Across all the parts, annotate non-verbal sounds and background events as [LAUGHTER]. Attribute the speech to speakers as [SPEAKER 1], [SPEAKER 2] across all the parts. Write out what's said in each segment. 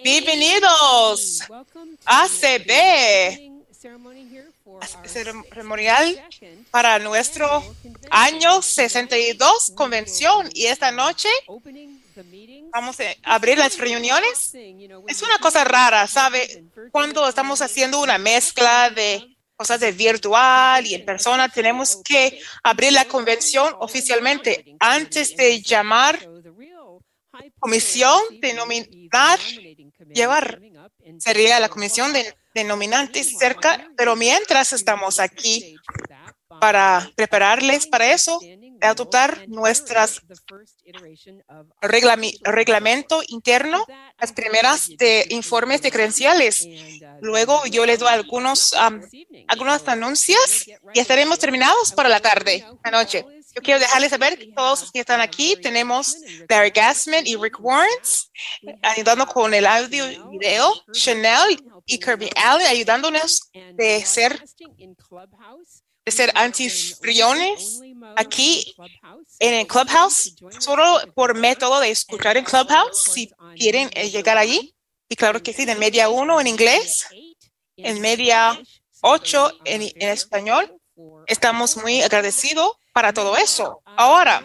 [SPEAKER 1] Bienvenidos a ACB, ceremonial para nuestro año 62 convención. Y esta noche vamos a abrir las reuniones. Es una cosa rara, ¿sabe? Cuando estamos haciendo una mezcla de cosas de virtual y en persona, tenemos que abrir la convención oficialmente antes de llamar comisión denominar llevar sería la comisión de denominantes cerca, pero mientras estamos aquí para prepararles para eso, adoptar nuestras reglamento interno, las primeras de informes de credenciales. Luego yo les doy algunos, algunos anuncios y estaremos terminados para la tarde, la noche. Yo quiero dejarles saber que todos los que están aquí tenemos Barry Gassman y Rick Warrens ayudando con el audio y video, Chanel y Kirby Allen ayudándonos de ser de ser antifriones aquí en el Clubhouse, solo por método de escuchar en Clubhouse, si quieren eh, llegar allí. Y claro que sí, de media uno en inglés, en media ocho en, en español. Estamos muy agradecidos para todo eso. Ahora,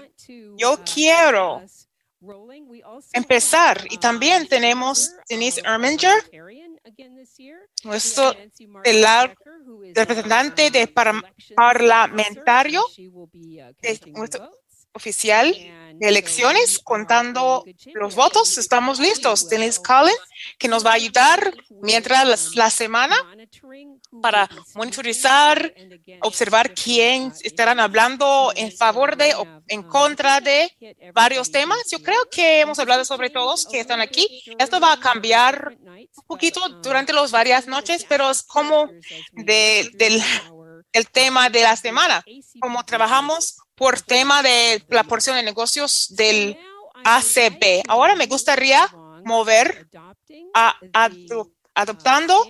[SPEAKER 1] yo quiero empezar y también tenemos Denise Erminger, nuestro representante de parlamentario, oficial de elecciones contando los votos. Estamos listos. Denise Collins, que nos va a ayudar mientras la semana para monitorizar, observar quién estarán hablando en favor de o en contra de varios temas. Yo creo que hemos hablado sobre todos que están aquí. Esto va a cambiar un poquito durante las varias noches, pero es como de, del el tema de la semana, como trabajamos por tema de la porción de negocios del ACB. Ahora me gustaría mover a, adoptando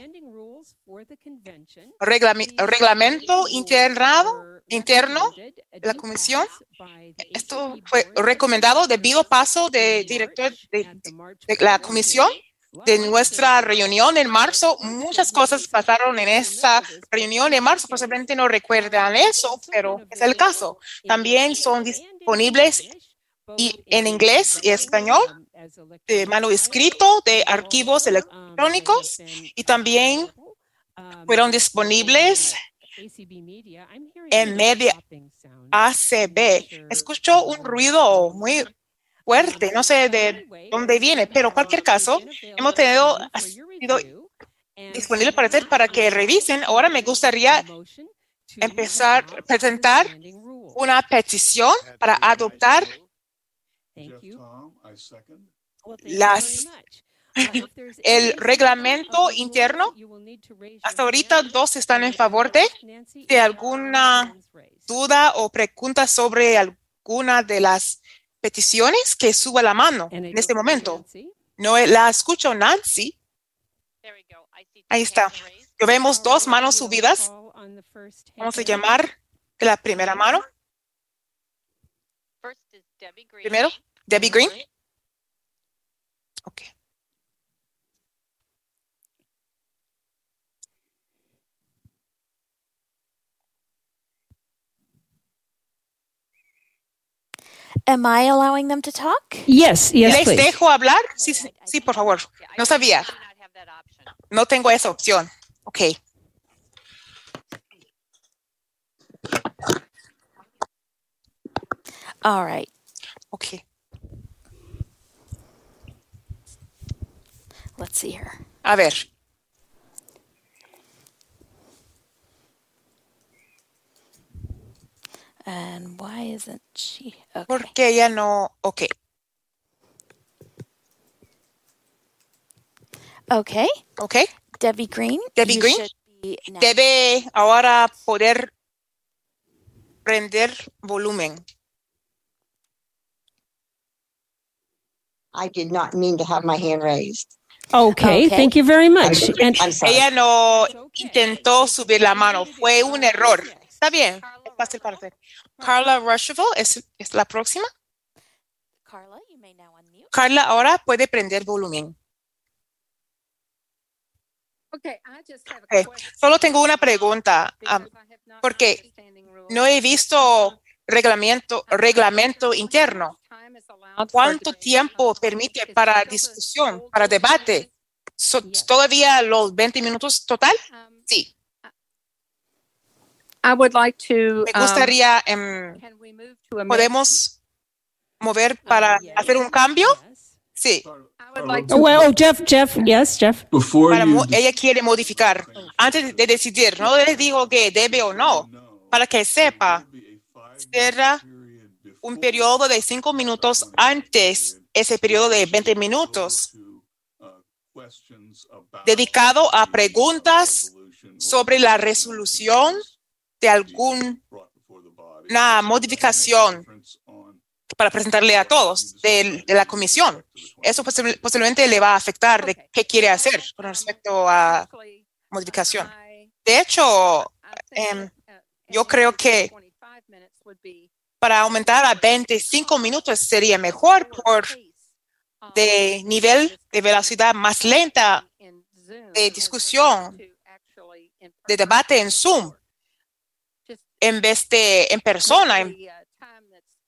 [SPEAKER 1] reglamento interno, interno de la comisión. Esto fue recomendado debido paso de director de, la comisión de nuestra reunión en marzo. Muchas cosas pasaron en esa reunión en marzo, posiblemente no recuerdan eso, pero es el caso. También son disponibles y en inglés y español de manuscrito de archivos electrónicos y también fueron disponibles en media ACB. Escucho un ruido muy fuerte, no sé de dónde viene, pero cualquier caso, hemos tenido sido disponible para hacer para que revisen. Ahora me gustaría empezar a presentar una petición para adoptar las el reglamento interno. Hasta ahorita dos están en favor de. de alguna duda o pregunta sobre alguna de las peticiones, que suba la mano en este momento. No la escucho, Nancy. Ahí está. Yo vemos dos manos subidas. Vamos a llamar la primera mano. Primero, Debbie Green. Ok.
[SPEAKER 2] Am I allowing them to talk?
[SPEAKER 3] Yes, yes,
[SPEAKER 1] ¿Les
[SPEAKER 3] please.
[SPEAKER 1] dejo hablar? Sí, sí, sí, por favor. No sabía. No tengo esa opción. Ok.
[SPEAKER 2] All right.
[SPEAKER 1] Ok.
[SPEAKER 2] Let's see here.
[SPEAKER 1] A ver.
[SPEAKER 2] And why isn't she? Okay.
[SPEAKER 1] Porque ella no. Ok.
[SPEAKER 2] Okay.
[SPEAKER 1] Ok.
[SPEAKER 2] Debbie Green.
[SPEAKER 1] Debbie Green?
[SPEAKER 2] be
[SPEAKER 1] Debe ahora poder prender volumen.
[SPEAKER 4] I did not mean to have my hand raised.
[SPEAKER 3] Okay,
[SPEAKER 2] Okay.
[SPEAKER 3] thank you very much. And
[SPEAKER 4] I'm sorry.
[SPEAKER 1] Ella no intentó subir la mano. Fue un error. Está bien. Fácil para. Carla Ruschival es, es la próxima.
[SPEAKER 2] Carla, you may now unmute.
[SPEAKER 1] Carla ahora puede prender volumen. Ok, Solo tengo una pregunta, am, porque no he visto reglamento, reglamento interno. ¿Cuánto tiempo permite para discusión, para debate? So- ¿Todavía los 20 minutos total? Sí,
[SPEAKER 5] I would like to.
[SPEAKER 1] me gustaría, em,
[SPEAKER 5] ¿Podemos?
[SPEAKER 1] ¿podemos mover para hacer un cambio? Sí,
[SPEAKER 5] I would like
[SPEAKER 3] Oh,
[SPEAKER 5] to.
[SPEAKER 3] well, oh, Jeff, Jeff, yes, Jeff.
[SPEAKER 6] Before
[SPEAKER 1] para
[SPEAKER 6] you,
[SPEAKER 1] ella quiere modificar. Antes de decidir, no les digo que debe o no, para que sepa, será un periodo de cinco minutos antes ese periodo de 20 minutos dedicado a preguntas sobre la resolución de alguna modificación para presentarle a todos de, la comisión. Eso posible- posiblemente le va a afectar de qué quiere hacer con respecto a modificación. De hecho, em, yo creo que para aumentar a 25 minutos sería mejor por de nivel de velocidad más lenta de discusión, de debate en Zoom, en vez de en persona,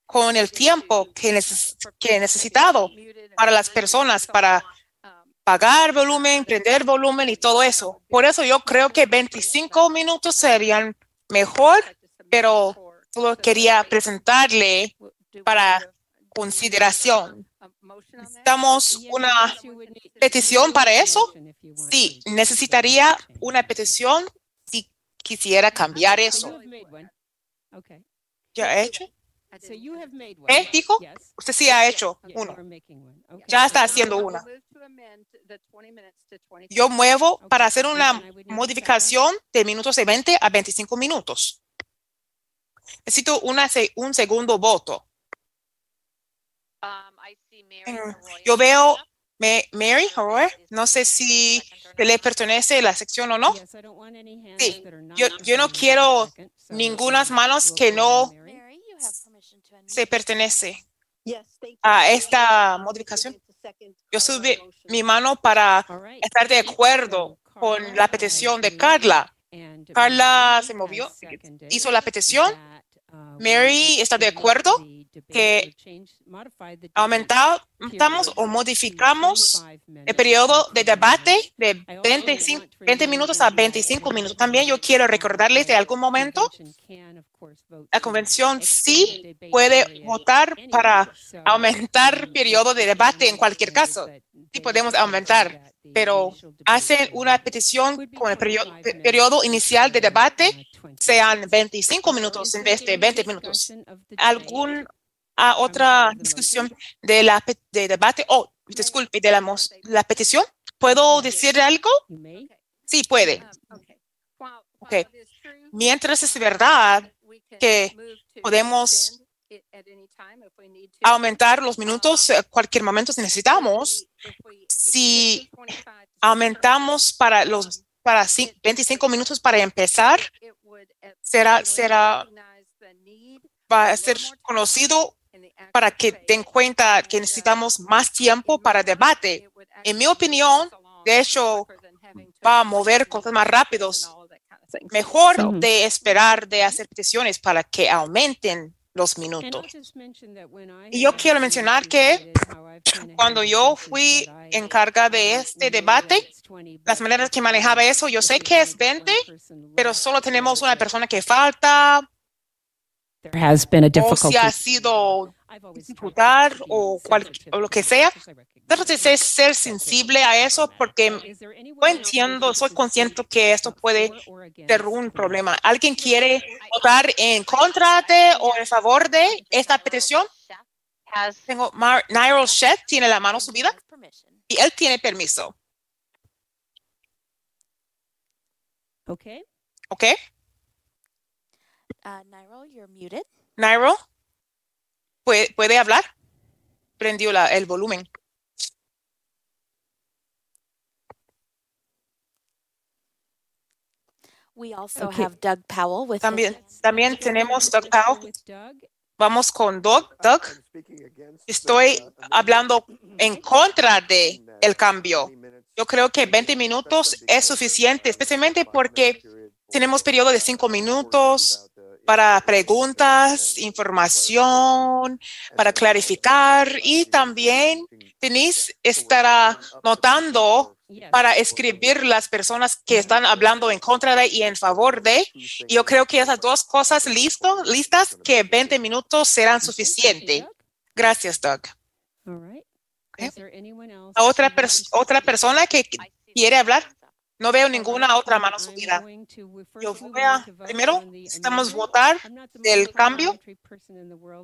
[SPEAKER 1] con el tiempo que, neces- que he necesitado para las personas, para pagar volumen, prender volumen y todo eso. Por eso yo creo que 25 minutos serían mejor, pero solo quería presentarle para consideración. Necesitamos una petición para eso. Sí, necesitaría una petición quisiera cambiar eso. ¿Ya ha hecho? ¿Eh, dijo? Usted sí ha hecho uno. Ya está haciendo una. Yo muevo para hacer una modificación de minutos de 20 a 25 minutos. Necesito una, un segundo voto. Mm, Yo veo Mary Horror, no sé si le pertenece la sección o no. Sí, yo- yo no quiero ningunas manos que no se pertenece
[SPEAKER 4] a
[SPEAKER 1] esta modificación. Yo subí mi mano para estar de acuerdo con la petición de Carla.
[SPEAKER 3] And
[SPEAKER 1] Carla se movió, hizo la petición.
[SPEAKER 3] uh,
[SPEAKER 1] Mary está de acuerdo que Aumentamos o modificamos
[SPEAKER 3] to 25 minutes.
[SPEAKER 1] el periodo de debate de 25, 20 minutos a 25 minutos. También. Yo quiero recordarles de algún momento, la convención sí puede votar para aumentar periodo de debate en cualquier caso. Sí podemos aumentar, pero hacen una petición con el periodo, periodo inicial de debate sean 25 minutos en vez de 20 minutos. ¿Algún ah, otra discusión de la pe- de debate? Oh, disculpe, de la, mos- la petición. ¿Puedo decir algo? Sí, puede. Ok. Mientras es verdad que podemos aumentar los minutos a cualquier momento si necesitamos, si aumentamos para los para cin- 25 minutos para empezar, será, será, va a ser conocido para que den cuenta que necesitamos más tiempo para debate. En mi opinión, de hecho, va a mover cosas más rápidos. Mejor de esperar de hacer peticiones para que aumenten los minutos.
[SPEAKER 3] Y yo quiero mencionar que
[SPEAKER 1] cuando yo fui encargada de este debate, las maneras que manejaba eso, yo sé que es 20, pero solo tenemos una persona que falta,
[SPEAKER 3] There has been a
[SPEAKER 1] o si
[SPEAKER 3] difficulty.
[SPEAKER 1] ha sido disputar o, cual- o lo que sea. Trato de ser, ser sensible a eso porque yo entiendo, soy consciente que esto puede ser un problema. ¿Alguien quiere votar en contra de o en favor de esta petición? Tengo Nigel Shedd, tiene la mano subida y él tiene permiso.
[SPEAKER 3] Okay.
[SPEAKER 1] ¿Ok?
[SPEAKER 2] Uh, you're muted.
[SPEAKER 1] Nairo, ¿puede, puede hablar? Prendió la- el volumen.
[SPEAKER 2] We also
[SPEAKER 3] Okay.
[SPEAKER 2] have Doug Powell with.
[SPEAKER 1] También, también tenemos Doug Powell. Vamos con Doug. Doug, estoy hablando en contra de el cambio. Yo creo que 20 minutos es suficiente, especialmente porque tenemos periodo de cinco minutos para preguntas, información, para clarificar y también Denise estará notando para escribir las personas que están hablando en contra de y en favor de. Y yo creo que esas dos cosas listo, listas, que 20 minutos serán suficientes. Gracias, Doug.
[SPEAKER 3] All right.
[SPEAKER 1] Okay.
[SPEAKER 3] Is there anyone else
[SPEAKER 1] ¿A otra, pers- otra persona que quiere hablar? No veo ninguna otra mano subida. Yo voy a, primero, necesitamos votar
[SPEAKER 3] most
[SPEAKER 1] cambio.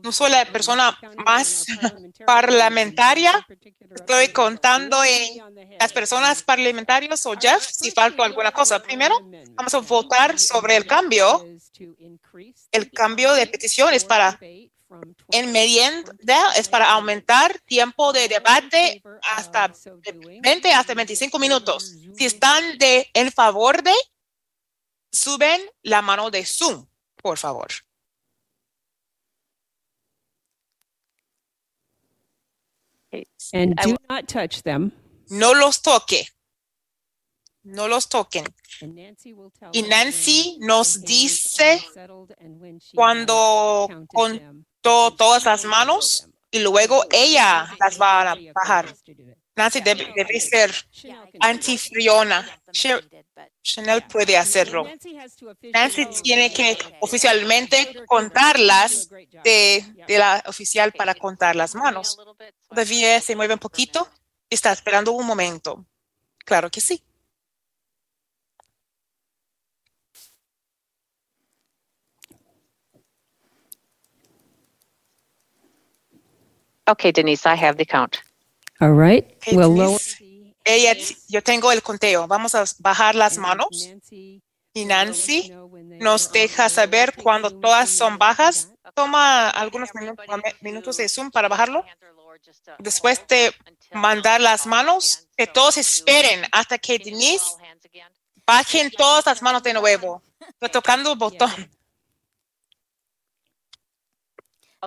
[SPEAKER 1] No soy la persona más [LAUGHS] parlamentaria. Estoy contando en las personas parlamentarias o Jeff, si
[SPEAKER 3] vote
[SPEAKER 1] alguna cosa. Primero, vamos a votar sobre el cambio. El cambio de peticiones para
[SPEAKER 3] debate from 20
[SPEAKER 1] en merienda es para
[SPEAKER 3] 25
[SPEAKER 1] aumentar tiempo de debate hasta
[SPEAKER 3] of so
[SPEAKER 1] de
[SPEAKER 3] doing,
[SPEAKER 1] 20 hasta
[SPEAKER 3] please
[SPEAKER 1] 25
[SPEAKER 3] raise your
[SPEAKER 1] minutos. Si están de en favor de, suben la mano de Zoom, por favor.
[SPEAKER 3] And do not touch them.
[SPEAKER 1] No los toque. No los toquen. Y Nancy nos dice Cuando
[SPEAKER 3] counted them.
[SPEAKER 1] todas las manos y luego ella las va a bajar.
[SPEAKER 3] to.
[SPEAKER 1] Nancy debe, debe ser antifriona. Chanel puede hacerlo.
[SPEAKER 3] Nancy to
[SPEAKER 1] tiene que oficialmente contarlas de, de la oficial para contar las manos. Todavía se mueve un poquito. Está esperando un momento. Claro que sí.
[SPEAKER 5] Okay, Denise, I have the count.
[SPEAKER 3] All right,
[SPEAKER 1] Okay,
[SPEAKER 3] we'll lower
[SPEAKER 1] Ella, yo tengo el conteo. Vamos a bajar las manos
[SPEAKER 3] Nancy
[SPEAKER 1] y Nancy nos deja saber cuando todas son bajas. Toma algunos minu- minutos de Zoom para bajarlo. Después de mandar las manos, que todos esperen hasta que Denise bajen todas las manos de nuevo. Estoy tocando el botón.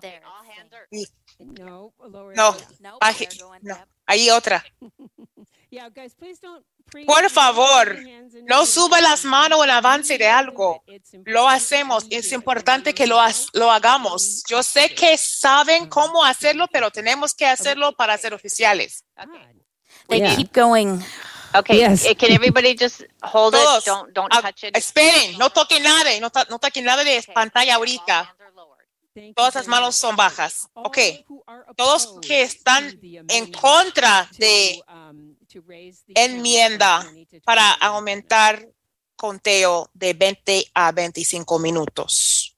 [SPEAKER 2] There,
[SPEAKER 3] No, lower
[SPEAKER 1] No.
[SPEAKER 3] it.
[SPEAKER 2] no.
[SPEAKER 1] Ahí otra. [LAUGHS]
[SPEAKER 3] Yeah, guys, please don't pre-
[SPEAKER 1] Por favor, no suba las manos en avance de algo. Lo hacemos. Es importante que lo, ha- lo hagamos. Yo sé que saben cómo hacerlo, pero tenemos que hacerlo para ser oficiales.
[SPEAKER 2] They
[SPEAKER 3] Yeah.
[SPEAKER 2] keep going.
[SPEAKER 5] Okay,
[SPEAKER 3] Yes.
[SPEAKER 5] eh, can everybody just hold
[SPEAKER 1] Todos.
[SPEAKER 5] it? Don't, don't
[SPEAKER 1] Ah,
[SPEAKER 5] touch it.
[SPEAKER 1] Esperen, no toquen nada, no, to- no toquen nada de pantalla ahorita. Todas las manos son bajas. Ok. Todos que están En contra de
[SPEAKER 3] um,
[SPEAKER 1] enmienda
[SPEAKER 3] 20 to
[SPEAKER 1] para
[SPEAKER 3] 25.
[SPEAKER 1] aumentar conteo de 20 a 25 minutos.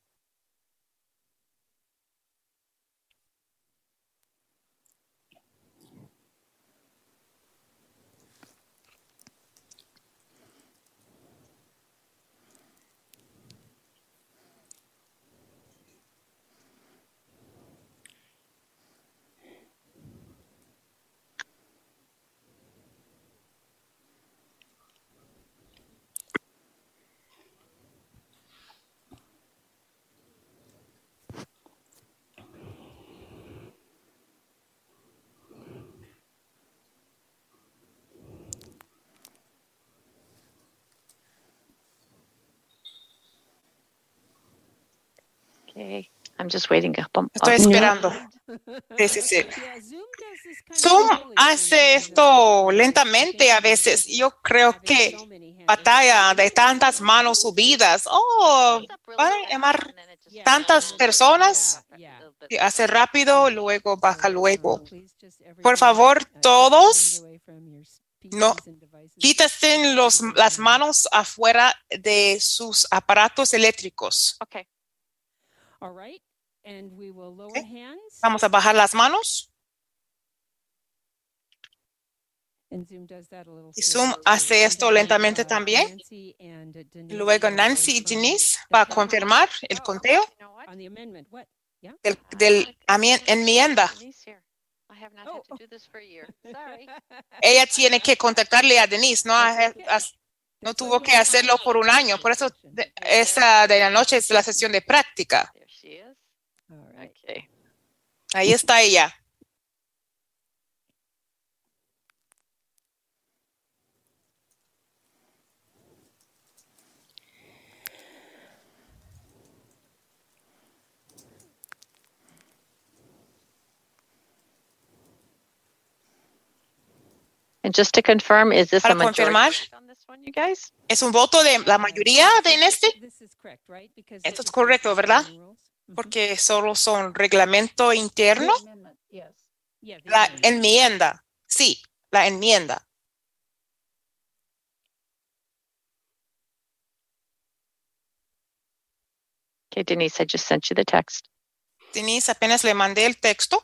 [SPEAKER 5] Okay, I'm just waiting. Um,
[SPEAKER 1] Estoy
[SPEAKER 5] um,
[SPEAKER 1] esperando. [LAUGHS] Sí, sí, sí.
[SPEAKER 3] Yeah, Zoom
[SPEAKER 1] hace esto
[SPEAKER 3] uh,
[SPEAKER 1] lentamente a veces. Yo creo que batalla de tantas manos subidas. Oh, van a llamar tantas personas. y hace rápido, luego baja luego. Por favor, todos, no, Quítense los, las manos afuera de sus aparatos eléctricos.
[SPEAKER 5] Okay.
[SPEAKER 3] All right, and we will lower
[SPEAKER 1] Okay.
[SPEAKER 3] hands.
[SPEAKER 1] Vamos a bajar las manos.
[SPEAKER 3] And Zoom does that a little
[SPEAKER 1] Y Zoom hace esto lentamente
[SPEAKER 3] Uh,
[SPEAKER 1] también.
[SPEAKER 3] Nancy
[SPEAKER 1] Luego Nancy y Denise va a confirmar el conteo del, del enmienda.
[SPEAKER 5] Denise here. I have not
[SPEAKER 3] Oh,
[SPEAKER 5] had
[SPEAKER 3] oh.
[SPEAKER 5] to do this for a year. [LAUGHS] Sorry.
[SPEAKER 1] Ella tiene que contactarle a Denise, no, a- a- no tuvo que hacerlo por un año. Por eso de- esa de la noche es la sesión de práctica.
[SPEAKER 5] Así es.
[SPEAKER 3] All right.
[SPEAKER 5] okay.
[SPEAKER 1] Ahí está ella.
[SPEAKER 5] And just to confirm, is this
[SPEAKER 1] Para
[SPEAKER 5] a
[SPEAKER 1] confirmar,
[SPEAKER 5] on this one, you guys?
[SPEAKER 1] Es un voto de la mayoría de en este. Esto es correcto, ¿verdad? Porque solo son reglamento interno. La enmienda. Sí, la enmienda.
[SPEAKER 5] Okay, Denise, I just sent you the text.
[SPEAKER 1] Denise, apenas le mandé el texto.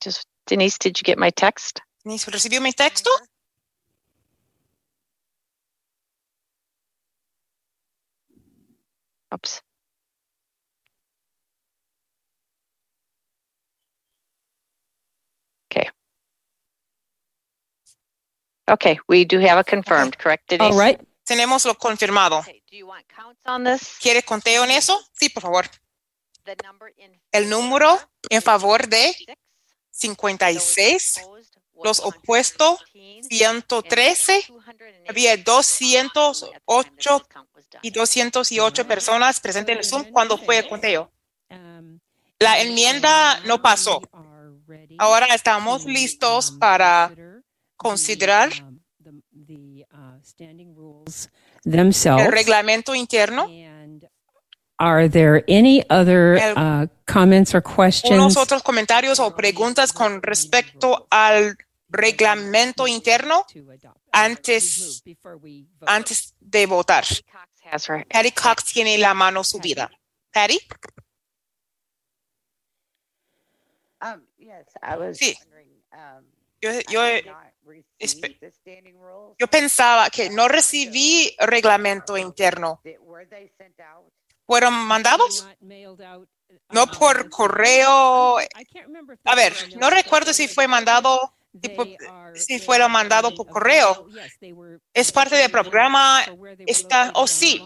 [SPEAKER 5] Just Denise, did you get my text?
[SPEAKER 1] Denise, ¿recibió mi texto?
[SPEAKER 5] Oops. Okay. Okay, we do have a confirmed, correct, Denise?
[SPEAKER 3] All right,
[SPEAKER 1] Tenemos lo confirmado.
[SPEAKER 5] Okay, do you want counts on this?
[SPEAKER 1] ¿Quiere conteo en eso? Sí, por favor.
[SPEAKER 5] The number in
[SPEAKER 1] El número en favor de
[SPEAKER 5] six,
[SPEAKER 1] 56,
[SPEAKER 5] those opposed was
[SPEAKER 1] los opuestos
[SPEAKER 5] 113, and
[SPEAKER 1] 113
[SPEAKER 5] 208
[SPEAKER 1] había
[SPEAKER 5] people at the time this
[SPEAKER 1] 208
[SPEAKER 5] count was done.
[SPEAKER 1] y 208 personas presentes en el Zoom cuando fue el conteo. La enmienda no pasó. Ahora estamos
[SPEAKER 3] to,
[SPEAKER 1] listos para
[SPEAKER 3] consider
[SPEAKER 1] considerar
[SPEAKER 3] uh,
[SPEAKER 1] el reglamento interno.
[SPEAKER 3] Are there any other uh, comments or questions?
[SPEAKER 1] Unos otros comentarios o preguntas con respecto al reglamento interno antes- antes de votar.
[SPEAKER 5] Patty Cox
[SPEAKER 1] tiene la mano subida. Patty,
[SPEAKER 6] Um, yes, I was
[SPEAKER 1] Sí.
[SPEAKER 6] wondering, um,
[SPEAKER 1] yo,
[SPEAKER 6] I
[SPEAKER 1] yo, yo pensaba que no recibí reglamento interno. ¿Fueron mandados?
[SPEAKER 3] out,
[SPEAKER 1] No
[SPEAKER 3] uh,
[SPEAKER 1] por correo.
[SPEAKER 3] Remember if
[SPEAKER 1] A ver, no recuerdo si fue mandado, si
[SPEAKER 3] they
[SPEAKER 1] fuera
[SPEAKER 3] are
[SPEAKER 1] mandado por correo. Es parte del programa. Está,
[SPEAKER 3] located
[SPEAKER 1] oh sí,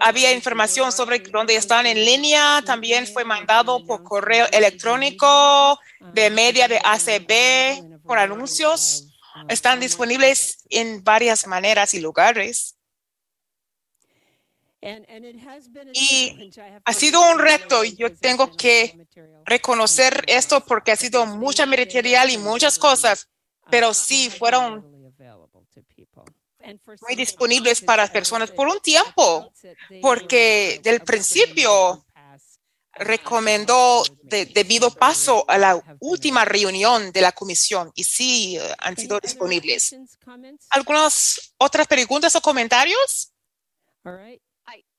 [SPEAKER 1] había
[SPEAKER 3] or
[SPEAKER 1] información sobre dónde están en línea. También fue mandado
[SPEAKER 3] an
[SPEAKER 1] por correo electrónico, de
[SPEAKER 3] um,
[SPEAKER 1] media de ACB, por anuncios.
[SPEAKER 3] um,
[SPEAKER 1] Están disponibles en varias maneras y lugares.
[SPEAKER 3] And- and it has been a
[SPEAKER 1] Y ha sido un reto y yo tengo que Reconocer
[SPEAKER 3] on
[SPEAKER 1] esto porque ha sido mucha material y muchas cosas, pero
[SPEAKER 3] uh,
[SPEAKER 1] sí fueron muy disponibles para personas por un tiempo, porque del principio recomendó de debido paso a la última reunión de la comisión y sí eh, han sido disponibles. ¿Algunas otras preguntas o comentarios?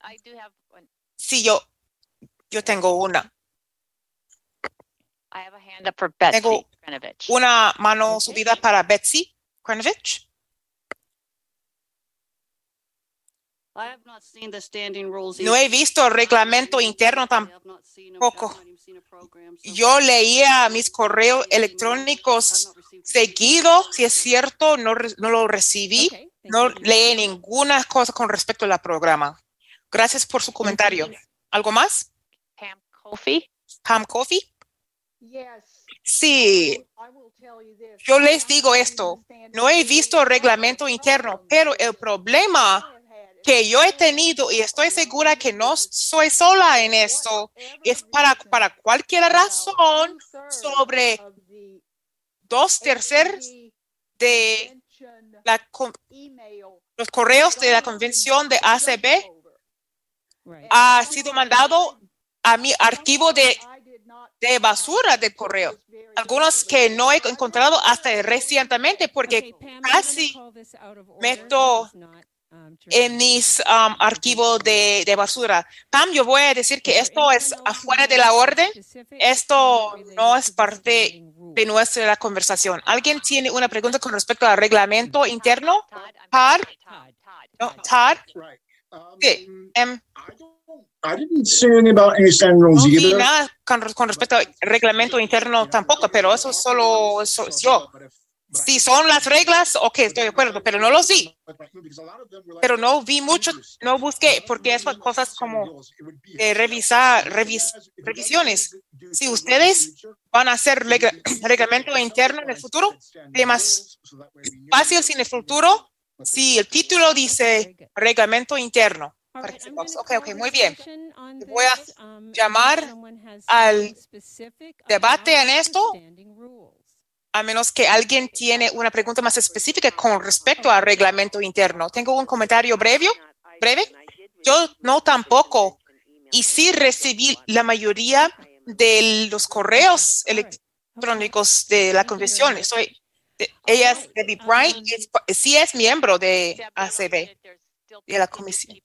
[SPEAKER 5] I, do have one.
[SPEAKER 1] Sí, yo, yo tengo una.
[SPEAKER 5] I have a hand up for Betsy
[SPEAKER 1] Tengo
[SPEAKER 5] Krenovich.
[SPEAKER 1] Una mano subida para Betsy Krenovich.
[SPEAKER 7] I have not seen the standing rules.
[SPEAKER 1] No he visto el reglamento interno tampoco. Yo leía mis correos electrónicos seguido, si es cierto, no, no lo recibí.
[SPEAKER 3] Okay,
[SPEAKER 1] No leí ninguna cosa con respecto al programa. Gracias por su comentario. ¿Algo más?
[SPEAKER 5] Pam Kofi.
[SPEAKER 1] Pam Coffee.
[SPEAKER 4] Yes.
[SPEAKER 1] Sí,
[SPEAKER 4] I will tell you this.
[SPEAKER 1] yo les digo esto. No he visto el reglamento interno, pero el problema que yo he tenido, y estoy segura que no soy sola en esto, es para, para cualquier razón sobre dos terceros de la los correos de la convención de ACB. Ha sido mandado a mi archivo de, de basura de correo. Algunos que no he encontrado hasta recientemente porque casi
[SPEAKER 3] call this out of order.
[SPEAKER 1] meto
[SPEAKER 3] This is not, um,
[SPEAKER 1] en mis um, archivos de, de basura. Pam, yo voy a decir que esto es afuera de
[SPEAKER 3] has
[SPEAKER 1] la
[SPEAKER 3] a
[SPEAKER 1] orden. Esto no es parte de nuestra conversación. ¿Alguien tiene una pregunta con respecto al reglamento interno?
[SPEAKER 5] Todd.
[SPEAKER 1] No,
[SPEAKER 5] Todd.
[SPEAKER 8] Right. Um,
[SPEAKER 1] em,
[SPEAKER 8] I didn't see anything about
[SPEAKER 1] no vi nada con, con respecto al reglamento interno tampoco, pero eso solo eso es yo. Si son las reglas, ok, estoy de acuerdo, pero no los vi. Pero no vi muchos, no busqué, porque esas cosas como revisar, revis- revisiones. Si ustedes van a hacer leg- [CLEARS THROAT] reglamento interno en el futuro, sería más fácil si en el futuro, si el título dice reglamento interno. Ok, ok, muy bien. Voy a llamar al debate en esto. a menos que alguien tiene una pregunta más específica con respecto al reglamento interno. Tengo un comentario breve. breve. Yo no tampoco. Y sí recibí la mayoría de los correos electrónicos de la convención. De- ella es Debbie Bryant, y es- sí es miembro de ACB. de la comisión.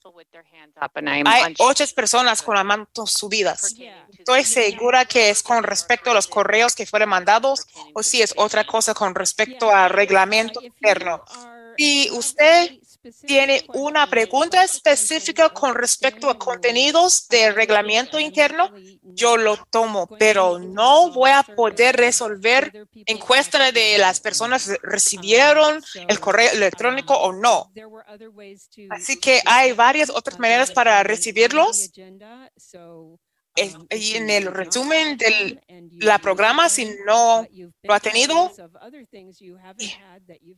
[SPEAKER 1] Hay ocho personas con las manos subidas. Estoy segura que es con respecto a los correos que fueron mandados o si es otra cosa con respecto al reglamento interno. Si usted tiene una pregunta específica con respecto a contenidos del reglamento interno, yo lo tomo, pero no voy a poder resolver en cuestión de las personas recibieron el correo electrónico o no. Así que hay varias otras maneras para recibirlos. Es- y en el resumen de la programa, si no lo ha tenido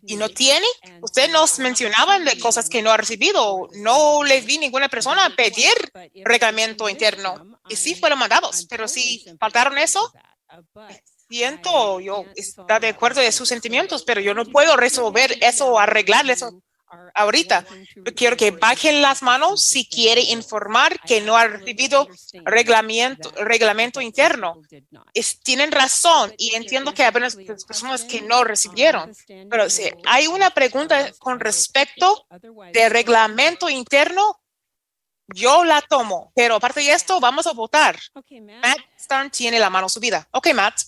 [SPEAKER 1] y no tiene, usted nos mencionaba de cosas que no ha recibido. No les vi ninguna persona pedir reglamento interno. y sí fueron mandados, pero si faltaron eso, siento, yo está de acuerdo de sus sentimientos, pero yo no puedo resolver eso o arreglar eso ahorita. Quiero que bajen las manos si quiere informar que no ha recibido reglamento, reglamento interno. Es- tienen razón y entiendo que hay algunas personas que no recibieron, pero si hay una pregunta con respecto de reglamento interno, yo la tomo, pero aparte de esto, vamos a votar. Matt Stern tiene la mano subida. Ok, Matt.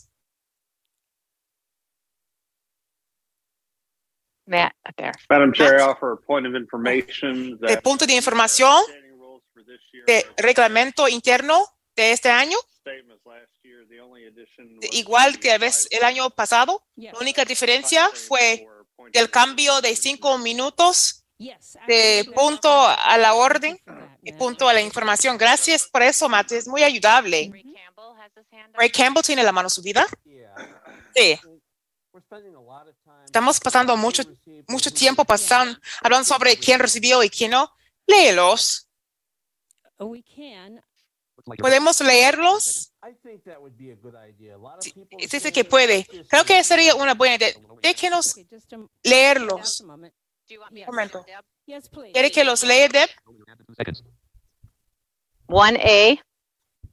[SPEAKER 5] Matt, there.
[SPEAKER 9] Madam Chair, I offer a point of information
[SPEAKER 1] De
[SPEAKER 9] that
[SPEAKER 1] punto de información
[SPEAKER 9] standing rules for this year
[SPEAKER 1] de reglamento interno de este año,
[SPEAKER 9] same as last year. The only addition
[SPEAKER 1] de-
[SPEAKER 9] was
[SPEAKER 1] igual que vez el año pasado, la única diferencia fue el cambio de cinco minutos de punto a la orden y punto a la información. Gracias por eso, Matt. Es muy ayudable.
[SPEAKER 5] Ray Campbell has his hand up.
[SPEAKER 1] Ray Campbell tiene la mano subida. Sí. Estamos pasando mucho, mucho tiempo pasando, hablando sobre quién recibió y quién no. Léelos. ¿Podemos leerlos? Sí, Dice que puede. Creo que sería una buena idea. Déjenos leerlos.
[SPEAKER 5] Do you want me to
[SPEAKER 1] Momento.
[SPEAKER 5] read them?
[SPEAKER 1] ¿Quiere que los lea, Deb?
[SPEAKER 5] 1A.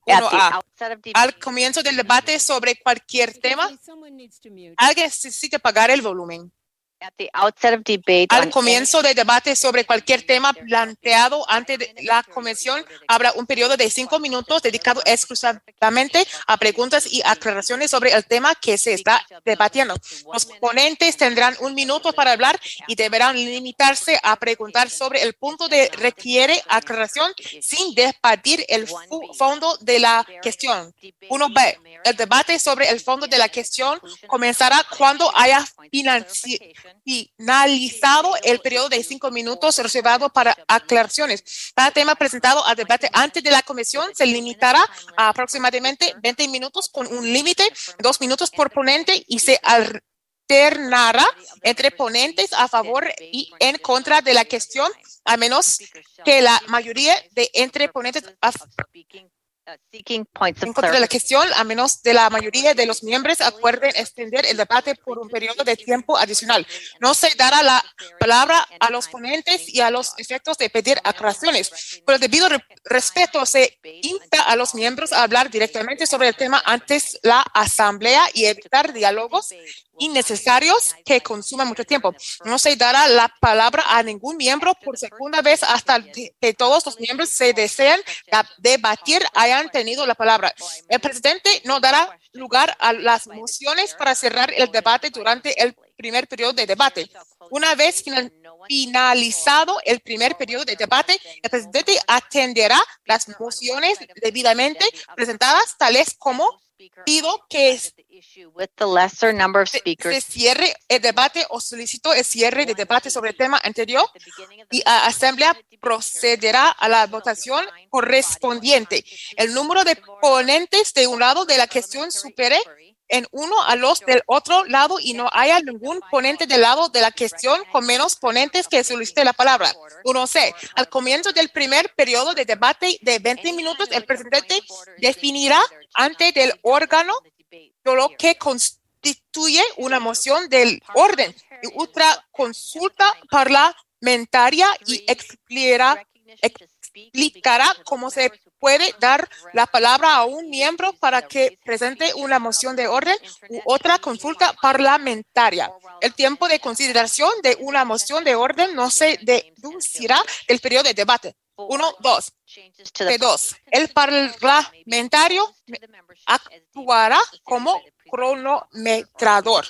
[SPEAKER 5] At the
[SPEAKER 1] 1A.
[SPEAKER 5] outset of
[SPEAKER 1] Al comienzo del debate sobre cualquier tema, alguien necesita apagar el volumen.
[SPEAKER 5] At the outset of debate
[SPEAKER 1] Al comienzo del debate sobre cualquier tema planteado ante la convención, habrá un periodo de cinco minutos dedicado exclusivamente a preguntas y aclaraciones sobre el tema que se está debatiendo. Los ponentes tendrán un minuto para hablar y deberán limitarse a preguntar sobre el punto de requiere aclaración sin debatir el fondo de la cuestión. 1B. El debate sobre el fondo de la cuestión comenzará cuando haya financi- finalizado el periodo de cinco minutos reservado para aclaraciones. Cada tema presentado al debate antes de la comisión se limitará a aproximadamente 20 minutos con un límite de dos minutos por ponente y se alternará entre ponentes a favor y en contra de la cuestión, a menos que la mayoría de entre ponentes a en
[SPEAKER 5] of
[SPEAKER 1] contra de la cuestión, a menos de la mayoría de los miembros acuerden extender el debate por un periodo de tiempo adicional. No se dará la palabra a los ponentes y a los efectos de pedir aclaraciones. Por el debido re- respeto, se insta a los miembros a hablar directamente sobre el tema antes la asamblea y evitar diálogos innecesarios que consuman mucho tiempo. No se dará la palabra a ningún miembro por segunda vez hasta que todos los miembros se desean debatir hayan tenido la palabra. El presidente no dará lugar a las mociones para cerrar el debate durante el primer periodo de debate. Una vez final- finalizado el primer periodo de debate, el presidente atenderá las mociones debidamente presentadas, tales como pido que
[SPEAKER 5] With the lesser number of
[SPEAKER 1] se, cierre el debate o solicito el cierre de debate sobre el tema anterior y la Asamblea procederá a la votación correspondiente. El número de ponentes de un lado de la cuestión supere en uno a los del otro lado y no haya ningún ponente del lado de la cuestión con menos ponentes que solicite la palabra. Uno C. Al comienzo del primer periodo de debate de 20 minutos, el presidente definirá ante del órgano lo que constituye una moción del orden y otra consulta parlamentaria y explicará, explicará cómo se puede dar la palabra a un miembro para que presente una moción de orden u otra consulta parlamentaria. El tiempo de consideración de una moción de orden no se deducirá del periodo de debate. Uno, dos. De dos, el parlamentario actuará como cronometrador.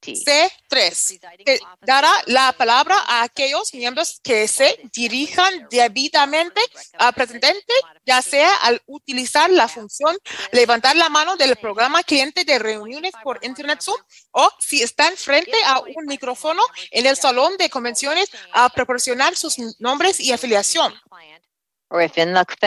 [SPEAKER 1] C3. Que dará la palabra a aquellos miembros que se dirijan debidamente al presidente, ya sea al utilizar la función levantar la mano del programa cliente de reuniones por Internet Zoom o si están frente a un micrófono en el salón de convenciones a proporcionar sus nombres y afiliación.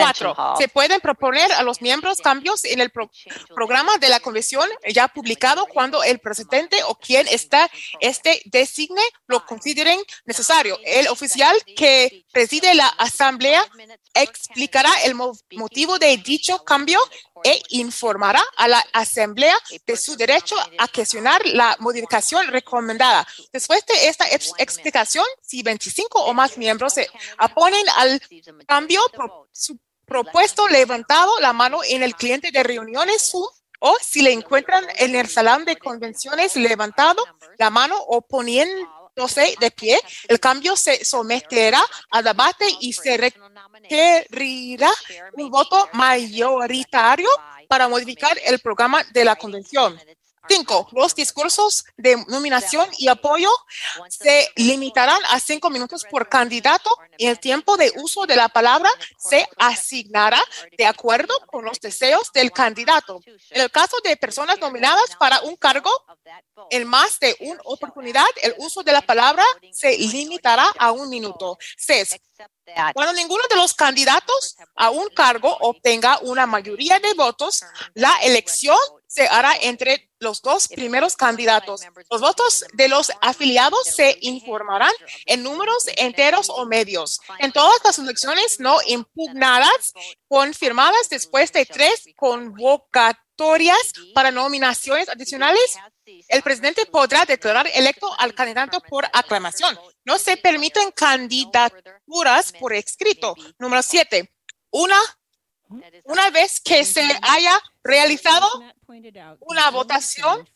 [SPEAKER 1] Cuatro, se pueden proponer a los miembros cambios en el pro- programa de la convención ya publicado cuando el presidente o quien está este designe lo consideren necesario. El oficial que preside la asamblea explicará el mo- motivo de dicho cambio e informará a la asamblea de su derecho a cuestionar la modificación recomendada. Después de esta ex- explicación, si 25 o más miembros se oponen al cambio pro- su propuesto levantado la mano en el cliente de reuniones Zoom o si le encuentran en el salón de convenciones levantado la mano o poniéndose de pie, el cambio se someterá a debate y se requerirá un voto mayoritario para modificar el programa de la convención. Cinco, los discursos de nominación y apoyo se limitarán a cinco minutos por candidato y el tiempo de uso de la palabra se asignará de acuerdo con los deseos del candidato. En el caso de personas nominadas para un cargo, en más de una oportunidad, el uso de la palabra se limitará a un minuto. Seis, cuando ninguno de los candidatos a un cargo obtenga una mayoría de votos, la elección se hará entre los dos primeros candidatos. Los votos de los afiliados se informarán en números enteros o medios. En todas las elecciones no impugnadas, confirmadas después de tres convocatorias para nominaciones adicionales, el presidente podrá declarar electo al candidato por aclamación. No se permiten candidaturas por escrito. Número siete, una, una vez que se haya realizado una votación,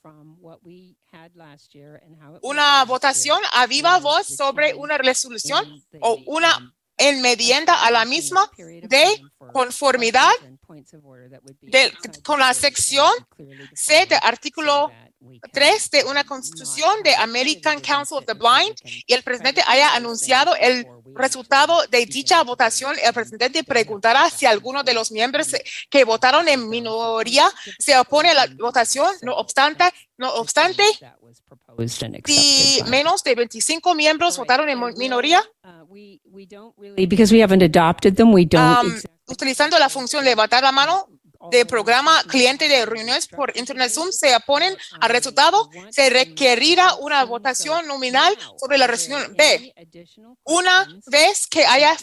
[SPEAKER 1] una votación a viva voz sobre una resolución o una enmienda a la misma de conformidad de- con la sección C de artículo 3 de una constitución de American Council of the Blind y el presidente haya anunciado el resultado de dicha votación, el presidente preguntará si alguno de los miembros que votaron en minoría se opone a la votación, no obstante, no obstante, si menos de 25 miembros votaron en minoría,
[SPEAKER 3] Because we haven't adopted them, we don't.
[SPEAKER 1] um, utilizando la función levantar la mano de programa cliente de reuniones por Internet Zoom se oponen al resultado, se requerirá una votación nominal sobre la resolución B. Una vez que haya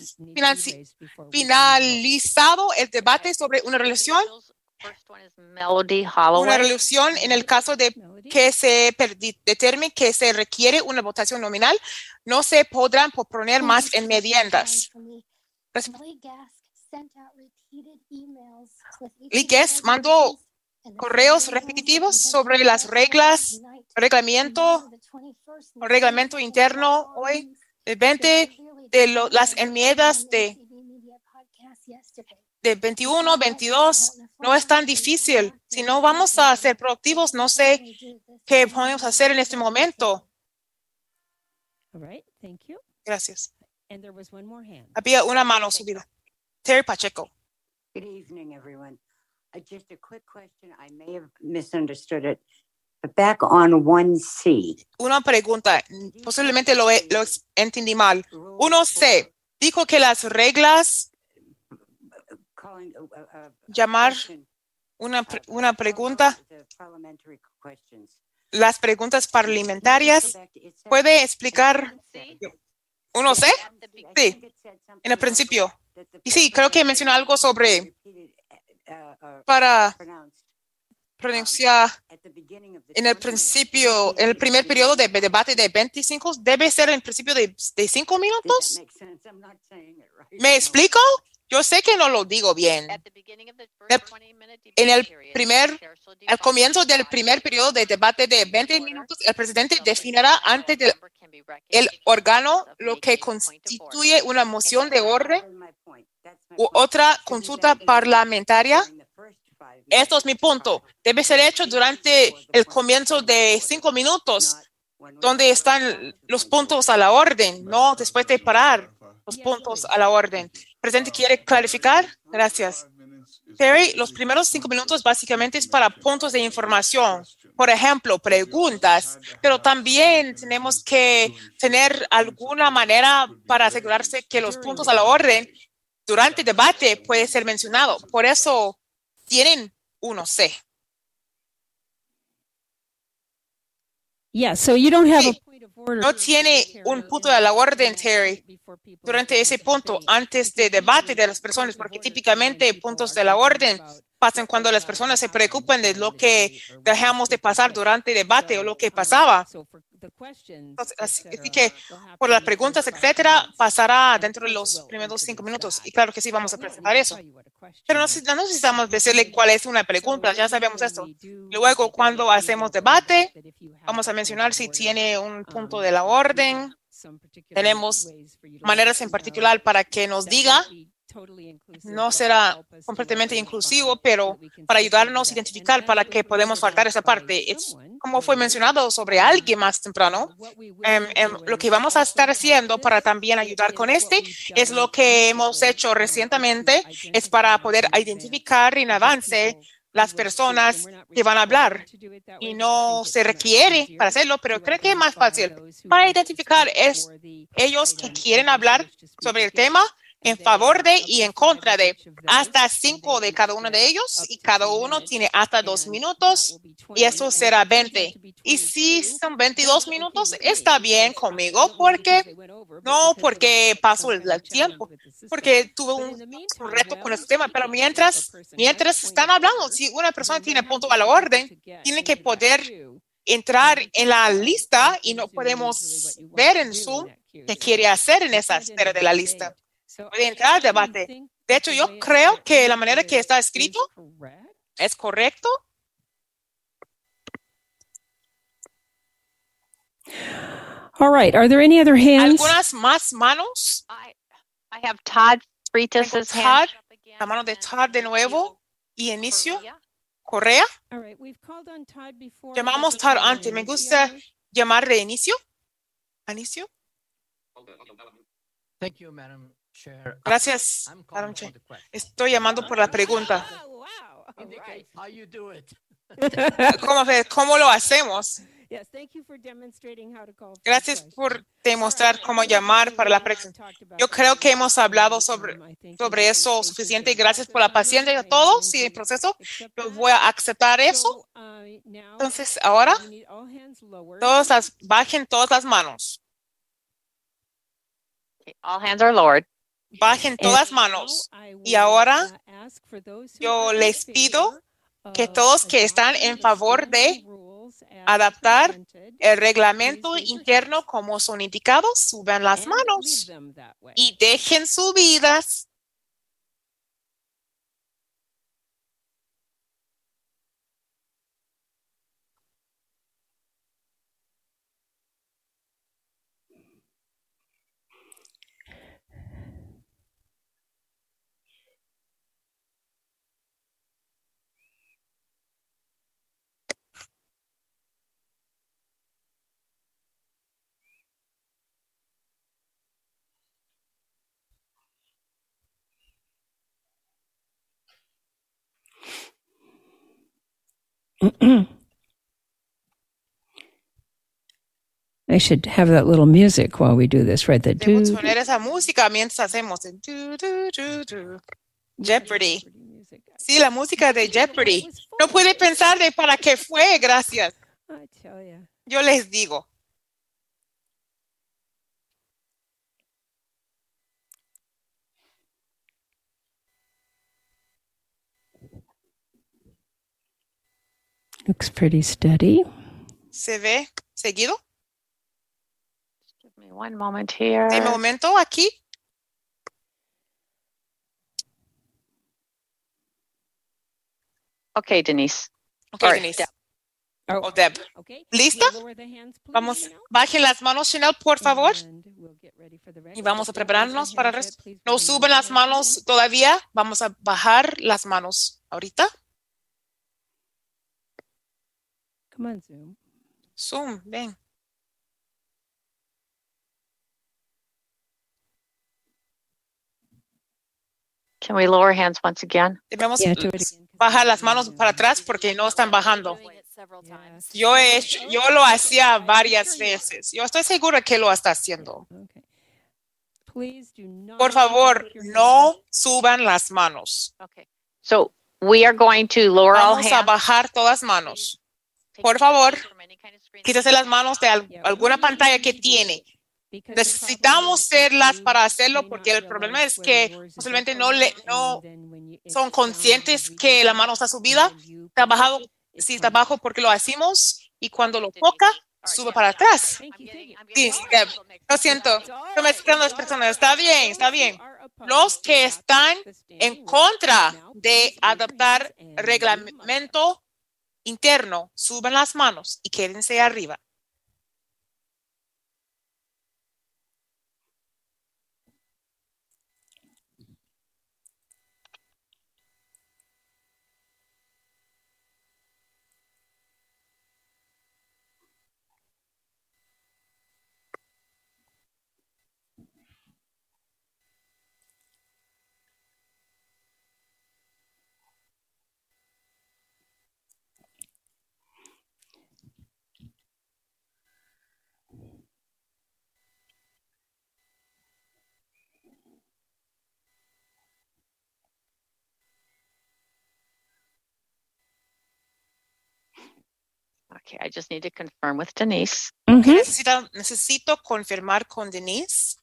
[SPEAKER 1] finalizado el debate sobre una
[SPEAKER 5] Melody
[SPEAKER 1] una resolución en el caso de que se determine que se requiere una votación nominal, no se podrán proponer más enmiendas. Lee Guest mandó correos repetitivos sobre las reglas, reglamento, reglamento interno hoy, el 20 de lo- las enmiendas de, de 21, 22, no es tan difícil. Si no vamos a ser proactivos, no sé qué podemos hacer en este momento.
[SPEAKER 3] All right, thank you.
[SPEAKER 1] Gracias.
[SPEAKER 3] And there was one more hand.
[SPEAKER 1] Había una mano subida. Terry Pacheco.
[SPEAKER 10] Good evening, everyone. Uh, Just a quick question. I may have misunderstood it. But back on one C.
[SPEAKER 1] Una pregunta, posiblemente lo, he- lo entendí mal. Uno C, dijo que las reglas,
[SPEAKER 10] Calling, uh, uh, uh,
[SPEAKER 1] llamar una, una pregunta,
[SPEAKER 10] up with the parliamentary questions.
[SPEAKER 1] las preguntas parlamentarias, ¿puede explicar uno C? Sí, en el principio. Y sí, creo que mencionó algo sobre para pronunciar en el principio, en el primer periodo de debate de 25, debe ser en principio de, de cinco minutos. ¿Me explico? Yo sé que no lo digo bien. En el primer, al comienzo del primer periodo de debate de 20 minutos, el presidente definirá ante del- el órgano lo que constituye una moción de orden otra consulta parlamentaria. Esto es mi punto. Debe ser hecho durante el comienzo de cinco minutos, donde están los puntos a la orden, no después de parar los puntos a la orden. Presidente, ¿quiere clarificar? Gracias. Terry, los primeros cinco minutos básicamente es para puntos de información. Por ejemplo, preguntas, pero también tenemos que tener alguna manera para asegurarse que los puntos a la orden durante el debate puede ser mencionado. Por eso tienen uno C.
[SPEAKER 3] Yeah, so you don't have a point of order.
[SPEAKER 1] No tiene un punto de la orden, Terry, durante ese punto, antes de debate de las personas, porque típicamente puntos de la orden pasan cuando las personas se preocupan de lo que dejamos de pasar durante el debate o lo que pasaba. Entonces, así que por las preguntas, etcétera, pasará dentro de los primeros cinco minutos. Y claro que sí, vamos a presentar eso. Pero no, no necesitamos decirle cuál es una pregunta, ya sabemos esto. Luego, cuando hacemos debate, vamos a mencionar si tiene un punto de la orden. Tenemos maneras en particular para que nos diga. No será completamente inclusivo, pero para ayudarnos a identificar para que podemos faltar esa parte. Es como fue mencionado sobre alguien más temprano. Em, em, lo que vamos a estar haciendo para también ayudar con este es lo que hemos hecho recientemente, es para poder identificar en avance las personas que van a hablar. Y no se requiere para hacerlo, pero creo que es más fácil para identificar es ellos que quieren hablar sobre el tema en favor de y en contra de hasta cinco de cada uno de ellos y cada uno tiene hasta dos minutos y eso será 20. Y si son 22 minutos, está bien conmigo porque no porque pasó el, el tiempo, porque tuve un, reto con este tema, pero mientras, mientras están hablando, si una persona tiene punto a la orden, tiene que poder entrar en la lista y no podemos ver en Zoom qué quiere hacer en esa espera de la lista. Puede entrar al debate. De hecho, yo creo que la manera que está escrito es correcto.
[SPEAKER 3] All right, are there any other hands?
[SPEAKER 1] Algunas más manos.
[SPEAKER 5] I, I have Todd Freitas's
[SPEAKER 1] Tengo
[SPEAKER 5] hand.
[SPEAKER 1] La mano de Todd de nuevo y inicio.
[SPEAKER 5] Correa.
[SPEAKER 3] All right, we've called on Todd before.
[SPEAKER 1] Llamamos Todd antes. Me gusta
[SPEAKER 3] here?
[SPEAKER 1] llamar de inicio. Inicio.
[SPEAKER 11] Thank you, Madam.
[SPEAKER 1] Gracias. Estoy llamando por la pregunta. [LAUGHS] ¿Cómo, cómo lo hacemos?
[SPEAKER 3] Yes, thank you for demonstrating how to call for the
[SPEAKER 1] Gracias por demostrar cómo llamar para la pregunta. Yo creo que hemos hablado sobre, sobre eso suficiente. Gracias por la paciencia de todos y el proceso. Yo voy a aceptar eso. Entonces, ahora, todas las, bajen todas las manos.
[SPEAKER 5] All hands are lowered.
[SPEAKER 1] Bajen todas manos. Y ahora, yo les pido que todos que están en favor de adaptar el reglamento interno como son indicados, suban las manos y dejen subidas. [CLEARS THROAT]
[SPEAKER 3] I should have that little music while we do this, right?
[SPEAKER 1] Debemos poner esa música mientras hacemos el. Jeopardy. Sí, la música de Jeopardy. No puede pensar de para qué fue, gracias. Yo les digo.
[SPEAKER 3] Looks pretty steady.
[SPEAKER 1] ¿Se ve seguido?
[SPEAKER 5] Give me one moment here.
[SPEAKER 1] De momento aquí.
[SPEAKER 5] Okay, Denise.
[SPEAKER 1] Ok,
[SPEAKER 5] All right,
[SPEAKER 1] Denise.
[SPEAKER 5] Deb.
[SPEAKER 1] O Deb.
[SPEAKER 3] Okay.
[SPEAKER 1] ¿Lista?
[SPEAKER 3] Hands,
[SPEAKER 1] Vamos, bajen las manos, Chanel, por favor.
[SPEAKER 3] We'll.
[SPEAKER 1] Y vamos a prepararnos para No suben las manos todavía. Vamos a bajar las manos ahorita.
[SPEAKER 3] Come on, Zoom.
[SPEAKER 1] Zoom, ven.
[SPEAKER 5] Can we lower hands once again?
[SPEAKER 1] Debemos
[SPEAKER 3] Yeah,
[SPEAKER 1] bajar las manos para atrás porque no están bajando. Yo he hecho, yo lo hacía varias veces. Yo estoy segura que lo está haciendo.
[SPEAKER 3] Okay. Please do not
[SPEAKER 1] Por favor, no suban las manos.
[SPEAKER 5] Okay. So we are going to lower all
[SPEAKER 1] Vamos a
[SPEAKER 5] hands.
[SPEAKER 1] bajar todas manos. Por favor. Quítese las manos de alguna pantalla que tiene. Necesitamos serlas para hacerlo porque el problema es que posiblemente no le- no son conscientes que la mano está subida, Está bajado, sí, está bajo porque lo hacemos y cuando lo toca, sube para atrás. Sí, Lo siento. Estoy mezclando las personas. Está bien, está bien. Los que están En contra de adaptar reglamento interno, suban las manos y quédense arriba.
[SPEAKER 5] Okay, I just need to confirm with Denise.
[SPEAKER 3] Mhm.
[SPEAKER 1] Necesita- necesito confirmar con Denise.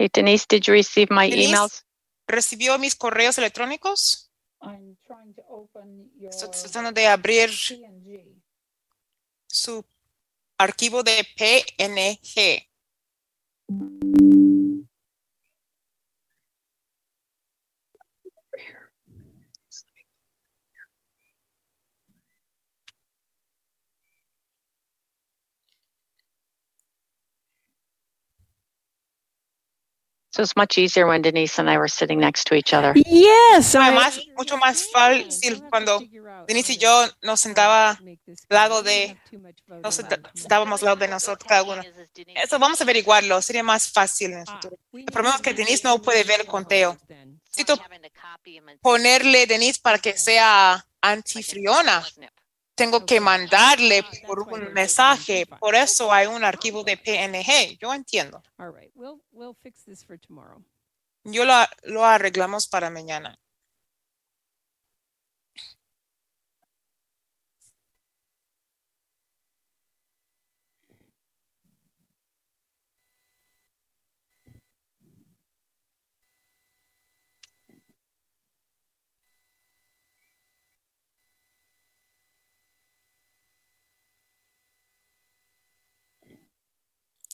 [SPEAKER 5] Okay, Denise, did you receive my
[SPEAKER 1] Denise?
[SPEAKER 5] emails?
[SPEAKER 1] ¿Recibió mis correos electrónicos?
[SPEAKER 12] I'm trying to open your
[SPEAKER 1] Estoy tratando de abrir
[SPEAKER 12] PNG.
[SPEAKER 1] su archivo de PNG.
[SPEAKER 5] So it's much easier when Denise and I were sitting next to each other.
[SPEAKER 3] Yes,
[SPEAKER 1] Fue
[SPEAKER 3] I
[SPEAKER 1] más- mucho más fácil cuando Denise y yo nos sentaba lado de- nos sentábamos lado de nosotros cada uno. Eso vamos a averiguarlo, sería más fácil en el futuro.
[SPEAKER 3] El
[SPEAKER 1] problema es que Denise no puede ver el conteo. Necesito ponerle Denise para que sea antifriona. Tengo que mandarle por un mensaje, por eso hay un archivo de PNG. Yo entiendo.
[SPEAKER 3] All right, we'll, we'll fix this for tomorrow.
[SPEAKER 1] Yo lo, lo arreglamos para mañana.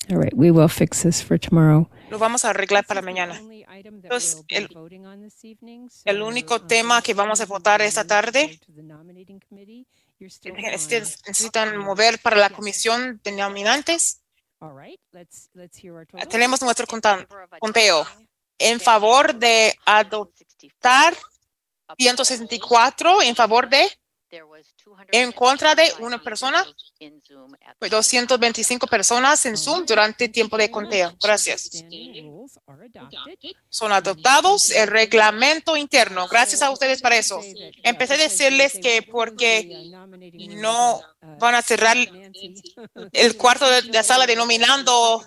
[SPEAKER 3] All right, we will fix this for tomorrow.
[SPEAKER 1] Lo vamos a arreglar para mañana. Entonces, el, el único tema que vamos a votar esta tarde necesitan mover para la comisión de nominantes. Tenemos nuestro conteo en favor de adoptar 164, en favor de, en contra de una persona, Fue 225 personas en Zoom durante tiempo de conteo. Gracias. Son adoptados el reglamento interno. Gracias a ustedes para eso. Empecé a decirles que porque no van a cerrar el cuarto de la sala denominando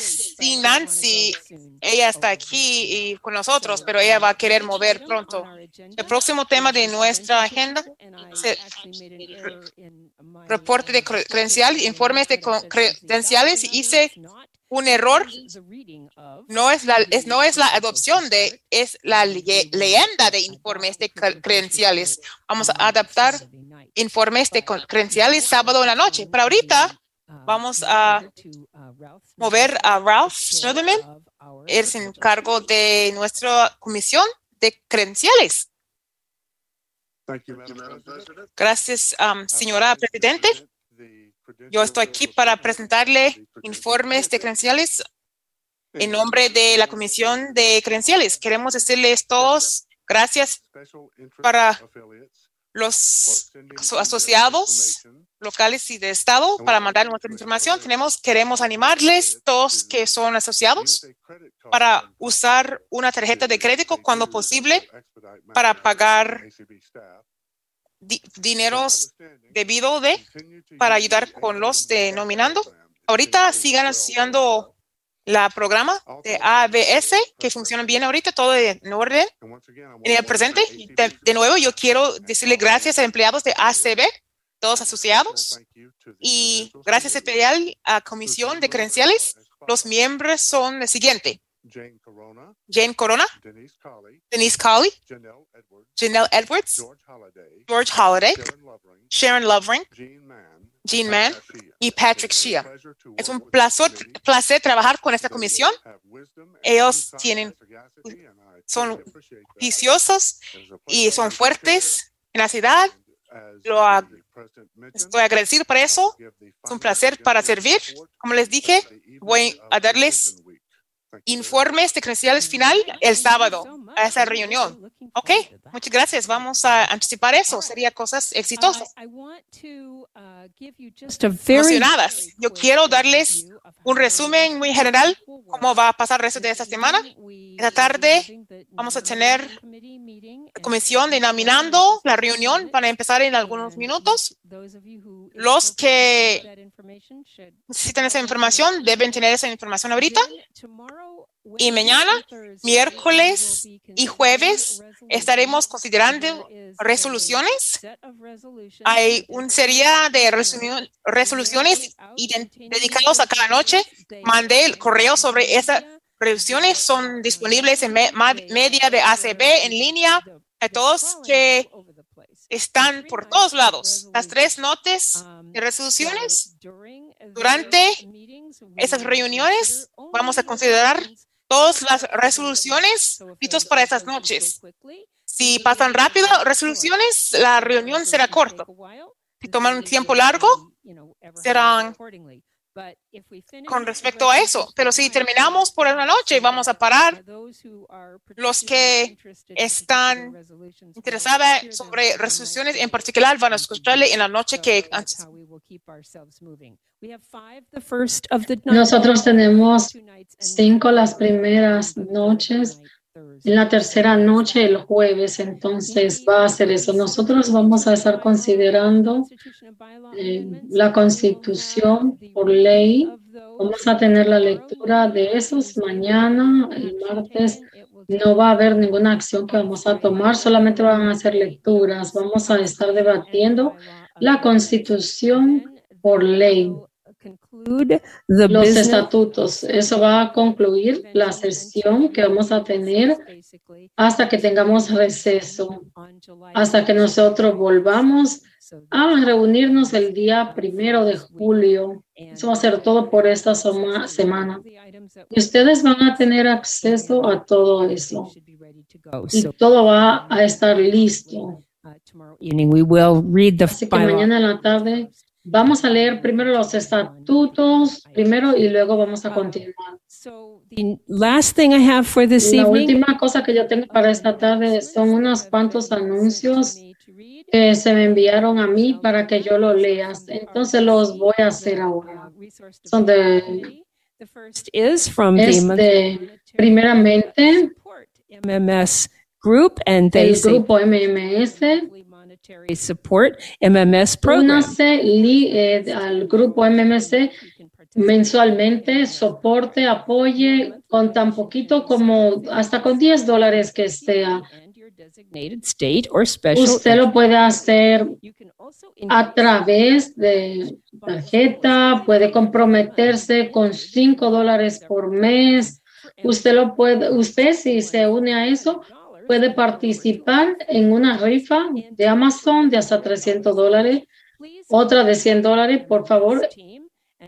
[SPEAKER 1] sí, Nancy, ella está aquí y con nosotros, pero ella va a querer mover pronto. El próximo tema de nuestra agenda, se- reporte de cre- credencial, informes de credenciales, hice un error. No es la, es, no es la adopción de, es la le- leyenda de informes de cre- credenciales. Vamos a adaptar informes de credenciales sábado en la noche. Pero ahorita vamos a mover a Ralph Schneiderman. Él se encargo de nuestra comisión de credenciales. Gracias, um, señora Presidente. Yo estoy aquí para presentarle informes de credenciales en nombre de la Comisión de Credenciales. Queremos decirles todos gracias para los aso- asociados locales y de Estado para mandar nuestra información. Tenemos, queremos animarles todos que son asociados para usar una tarjeta de crédito cuando posible para pagar di- dineros debido de para ayudar con los denominando. Ahorita sigan haciendo la programa de ABS que funciona bien ahorita, todo en orden en el presente. De, de nuevo, yo quiero decirle gracias a empleados de ACB, todos asociados, y gracias especial a Comisión de Credenciales. Los miembros son el siguiente. Jane Corona, Denise Colley, Janelle Edwards, George Holiday, Sharon Lovering, Jean Mann y Patrick Shea. Es un placer, placer trabajar con esta comisión. Ellos tienen, son viciosos y son fuertes en la ciudad. Lo estoy agradecido por eso. Es un placer para servir. Como les dije, voy a darles informes de credenciales final el sábado a esa reunión. Ok, muchas gracias. Vamos a anticipar eso. Sería cosas exitosas.
[SPEAKER 3] Just a very
[SPEAKER 1] Emocionadas. Yo quiero darles un resumen muy general cómo va a pasar el resto de esta semana. Esta tarde vamos a tener la comisión denominando la reunión para empezar en algunos minutos. Los que necesitan esa información deben tener esa información ahorita. Y mañana, miércoles y jueves, estaremos considerando resoluciones. Hay una serie de resolu- resoluciones ident- dedicados a cada noche. Mandé el correo sobre esas resoluciones. Son disponibles en media de ACB en línea a todos que están por todos lados. Las tres notas de resoluciones durante esas reuniones vamos a considerar todas las resoluciones listos para esas noches. Si pasan rápido resoluciones, la reunión será corta. Si toman un tiempo largo, serán con respecto a eso. Pero si terminamos por una noche, vamos a parar. Los que están interesados sobre resoluciones en particular van a escucharle en la noche que antes.
[SPEAKER 13] Nosotros tenemos cinco las primeras noches. En la tercera noche, el jueves, entonces va a ser eso. Nosotros vamos a estar considerando eh, la constitución por ley. Vamos a tener la lectura de esos mañana, el martes. No va a haber ninguna acción que vamos a tomar, solamente van a ser lecturas. Vamos a estar debatiendo la constitución por ley.
[SPEAKER 3] Conclude the
[SPEAKER 13] los estatutos. Eso va a concluir la sesión que vamos a tener hasta que tengamos receso, hasta que
[SPEAKER 3] 1st.
[SPEAKER 13] nosotros volvamos a reunirnos el día primero de julio. Eso va a ser todo por esta semana. Y ustedes van a tener acceso a todo eso. Y todo va a estar listo.
[SPEAKER 3] uh, tomorrow evening we will read the
[SPEAKER 13] Así que mañana en la tarde vamos a leer primero los estatutos, primero y luego vamos a continuar.
[SPEAKER 3] So the last thing I have for this
[SPEAKER 13] La última cosa que yo tengo para esta tarde son unos cuantos anuncios que se me enviaron a mí para que yo lo leas. Entonces los voy a hacer ahora. Son de, es de primeramente
[SPEAKER 3] MMS group and they
[SPEAKER 13] el grupo MMS.
[SPEAKER 3] Monetary support MMS program.
[SPEAKER 13] Únase li- eh, al grupo MMC mensualmente, soporte, apoye con tan poquito como hasta con 10 dólares que
[SPEAKER 3] special
[SPEAKER 13] Usted lo puede hacer a través de tarjeta, puede comprometerse con 5 dólares por mes. Usted lo puede, usted si se une a eso, puede participar en una rifa de Amazon de hasta 300 dólares, otra de 100 dólares. Por favor,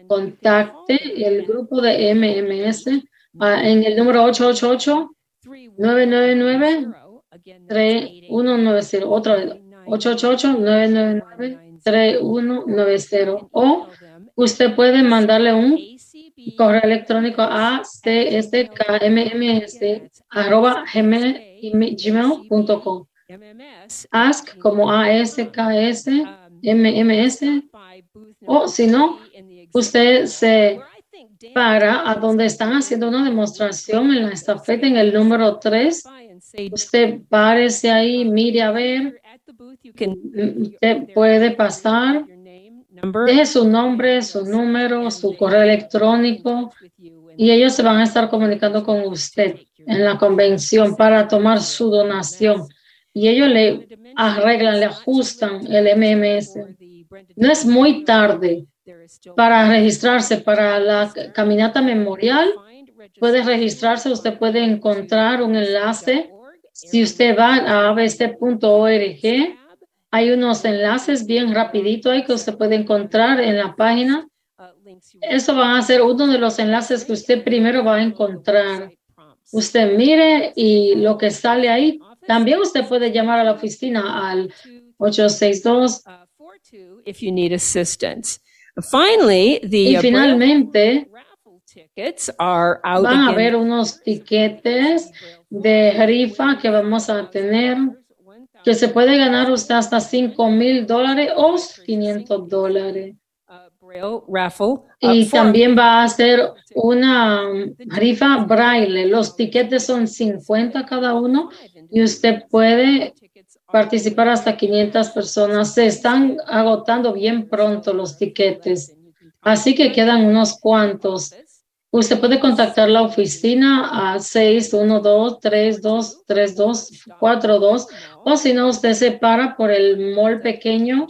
[SPEAKER 13] contacte el grupo de MMS ah, en el número 888 999 3190. Otra vez, 888 999 3190. O usted puede mandarle un correo electrónico a cskkmms.gmail.com. Ask como ASKS MMS o si no, usted se para a donde están haciendo una demostración en la estafeta en el número 3. Usted párese ahí, mire a ver, mm, usted puede pasar, deje su nombre, su número, su correo electrónico y ellos se van a estar comunicando con usted en la convención para tomar su donación y ellos le arreglan, le ajustan el MMS. No es muy tarde para registrarse para la caminata memorial. Puede registrarse, usted puede encontrar un enlace. Si usted va a abc.org, hay unos enlaces bien rapidito ahí que usted puede encontrar en la página. Eso va a ser uno de los enlaces que usted primero va a encontrar. Usted mire y lo que sale ahí. También usted puede llamar a la oficina al 862
[SPEAKER 3] if you need assistance. Finally, the
[SPEAKER 13] y finalmente
[SPEAKER 3] raffle tickets are out
[SPEAKER 13] van a haber unos tiquetes de rifa que vamos a tener que se puede ganar usted hasta 5 mil dólares o 500 dólares.
[SPEAKER 3] uh, uh,
[SPEAKER 13] Y también va a ser una um, rifa braille. Los tiquetes son 50 cada uno y usted puede participar hasta 500 personas. Se están agotando bien pronto los tiquetes, así que quedan unos cuantos. Usted puede contactar la oficina a 612-3232-42 o si no, usted se para por el mall pequeño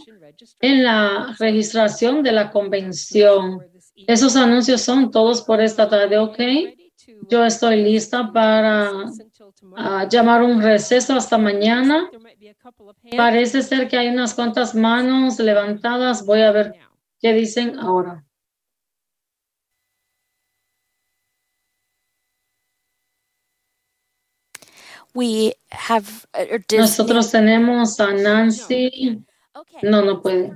[SPEAKER 13] en la registración de la convención. Esos anuncios son todos por esta tarde, ¿ok? Yo estoy lista para ah, llamar un receso hasta mañana. Parece ser que hay unas cuantas manos levantadas. Voy a ver qué dicen ahora.
[SPEAKER 2] We have, uh,
[SPEAKER 13] Nosotros tenemos a Nancy.
[SPEAKER 2] Okay.
[SPEAKER 13] No, no puede.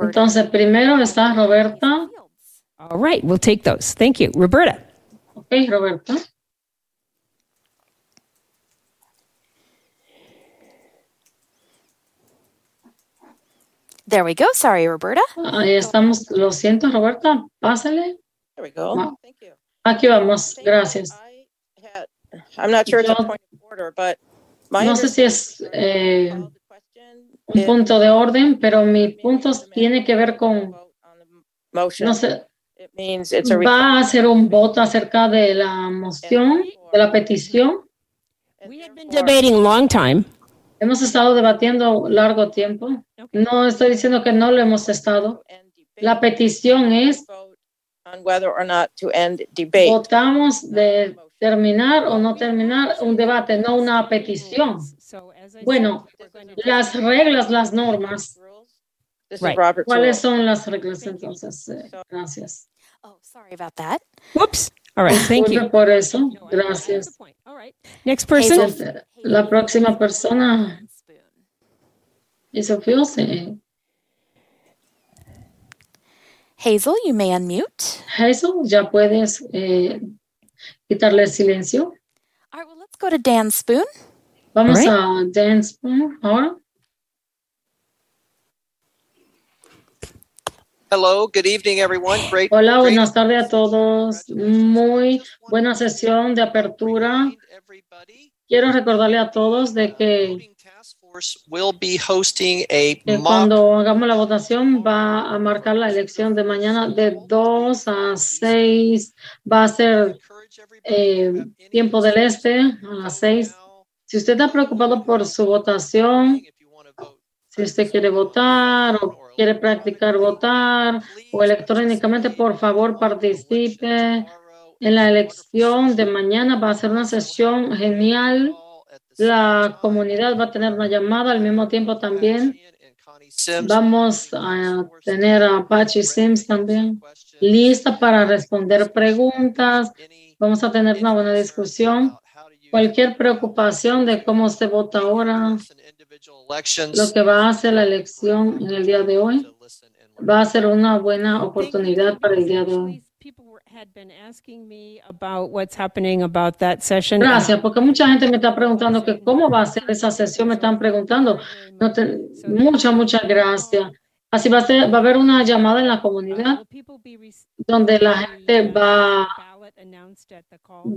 [SPEAKER 13] Entonces, primero está Roberta.
[SPEAKER 3] All right, we'll take those. Thank you. Roberta.
[SPEAKER 13] Ok, Roberta.
[SPEAKER 2] There we go. Sorry, Roberta.
[SPEAKER 13] Ahí estamos. Lo siento, Roberta. Pásale.
[SPEAKER 14] There we go.
[SPEAKER 13] Wow.
[SPEAKER 14] Thank you.
[SPEAKER 13] Aquí vamos. Gracias.
[SPEAKER 14] I'm not sure it's a
[SPEAKER 13] Yo-
[SPEAKER 14] point of order, but my
[SPEAKER 13] No sé si es eh, un punto de orden, pero mi punto tiene que ver con,
[SPEAKER 14] vote on the motion.
[SPEAKER 13] no sé,
[SPEAKER 14] It means it's a
[SPEAKER 13] va a hacer un voto acerca de la moción, de la petición.
[SPEAKER 3] We had been debating a long time.
[SPEAKER 13] Hemos estado debatiendo largo tiempo. No estoy diciendo que no lo hemos estado. La petición es,
[SPEAKER 14] vote on whether or not to end debate.
[SPEAKER 13] votamos de terminar o no terminar un debate, no una petición.
[SPEAKER 3] So as I
[SPEAKER 13] Bueno, las reglas, las normas,
[SPEAKER 3] Right.
[SPEAKER 13] ¿cuáles son las reglas entonces? Eh, Gracias.
[SPEAKER 2] Oh, sorry about that.
[SPEAKER 3] Whoops. All right, thank you.
[SPEAKER 13] por eso. Gracias.
[SPEAKER 3] Next person.
[SPEAKER 2] Hazel.
[SPEAKER 13] La próxima persona Fiose.
[SPEAKER 2] Hazel, you may unmute.
[SPEAKER 13] Hazel, ya puedes eh, quitarle el silencio.
[SPEAKER 2] All right, well, let's go to Dan Spoon.
[SPEAKER 13] Vamos
[SPEAKER 3] All
[SPEAKER 13] a dance ahora.
[SPEAKER 15] Hello, good evening, everyone. Great.
[SPEAKER 13] Hola,
[SPEAKER 15] great
[SPEAKER 13] buenas tardes a todos. Muy buena sesión de apertura. Quiero recordarle a todos de que,
[SPEAKER 15] a
[SPEAKER 13] que
[SPEAKER 15] mock
[SPEAKER 13] cuando hagamos la votación va a marcar la elección de mañana de 2 a 6. Va a ser eh, tiempo del este a las 6. Si usted está preocupado por su votación, si usted quiere votar o quiere practicar votar o electrónicamente, por favor participe en la elección de mañana. Va a ser una sesión genial. La comunidad va a tener una llamada al mismo tiempo también. Vamos a tener a Pachi Sims también lista para responder preguntas. Vamos a tener una buena discusión. Cualquier preocupación de cómo se vota ahora, lo que va a hacer la elección en el día de hoy, va a ser una buena oportunidad para el día de hoy. Gracias, porque mucha gente me está preguntando que cómo va a ser esa sesión, me están preguntando. No te- muchas, muchas gracias. Así va a ser, va a haber una llamada en la comunidad donde la gente va,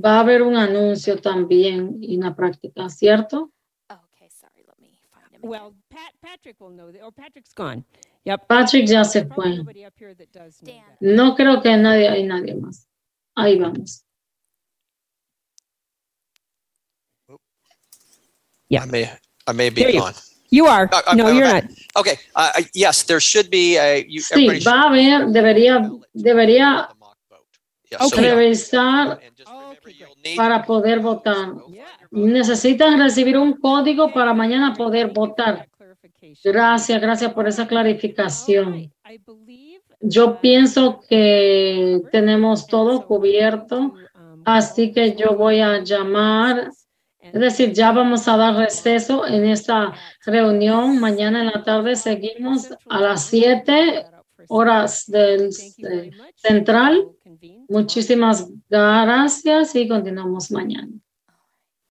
[SPEAKER 13] va a haber un anuncio también en la práctica, ¿cierto?
[SPEAKER 2] Okay, sorry. Let me find him. again.
[SPEAKER 3] Well, Pat, Patrick will know. that- Oh, Patrick's gone. Yep.
[SPEAKER 13] Patrick ya se fue. No creo que nadie, hay nadie más. Ahí vamos.
[SPEAKER 3] Yeah.
[SPEAKER 15] I may, I may be gone.
[SPEAKER 3] You are.
[SPEAKER 15] Uh,
[SPEAKER 3] No, you're
[SPEAKER 15] okay.
[SPEAKER 3] not.
[SPEAKER 15] Okay, uh, uh, yes, there should be a, you,
[SPEAKER 13] Sí, va a haber, debería, debería.
[SPEAKER 15] Yeah,
[SPEAKER 3] Okay.
[SPEAKER 15] you-
[SPEAKER 13] revisar
[SPEAKER 3] Okay,
[SPEAKER 13] para poder votar.
[SPEAKER 3] Yeah.
[SPEAKER 13] Necesitan recibir un código para mañana poder votar. Gracias, gracias por esa clarificación. Yo pienso que tenemos todo cubierto,
[SPEAKER 3] um,
[SPEAKER 13] así que yo voy a llamar, es decir, ya vamos a dar receso en esta reunión. Mañana en la tarde seguimos a las 7 horas del eh, central. Muchísimas gracias y continuamos mañana.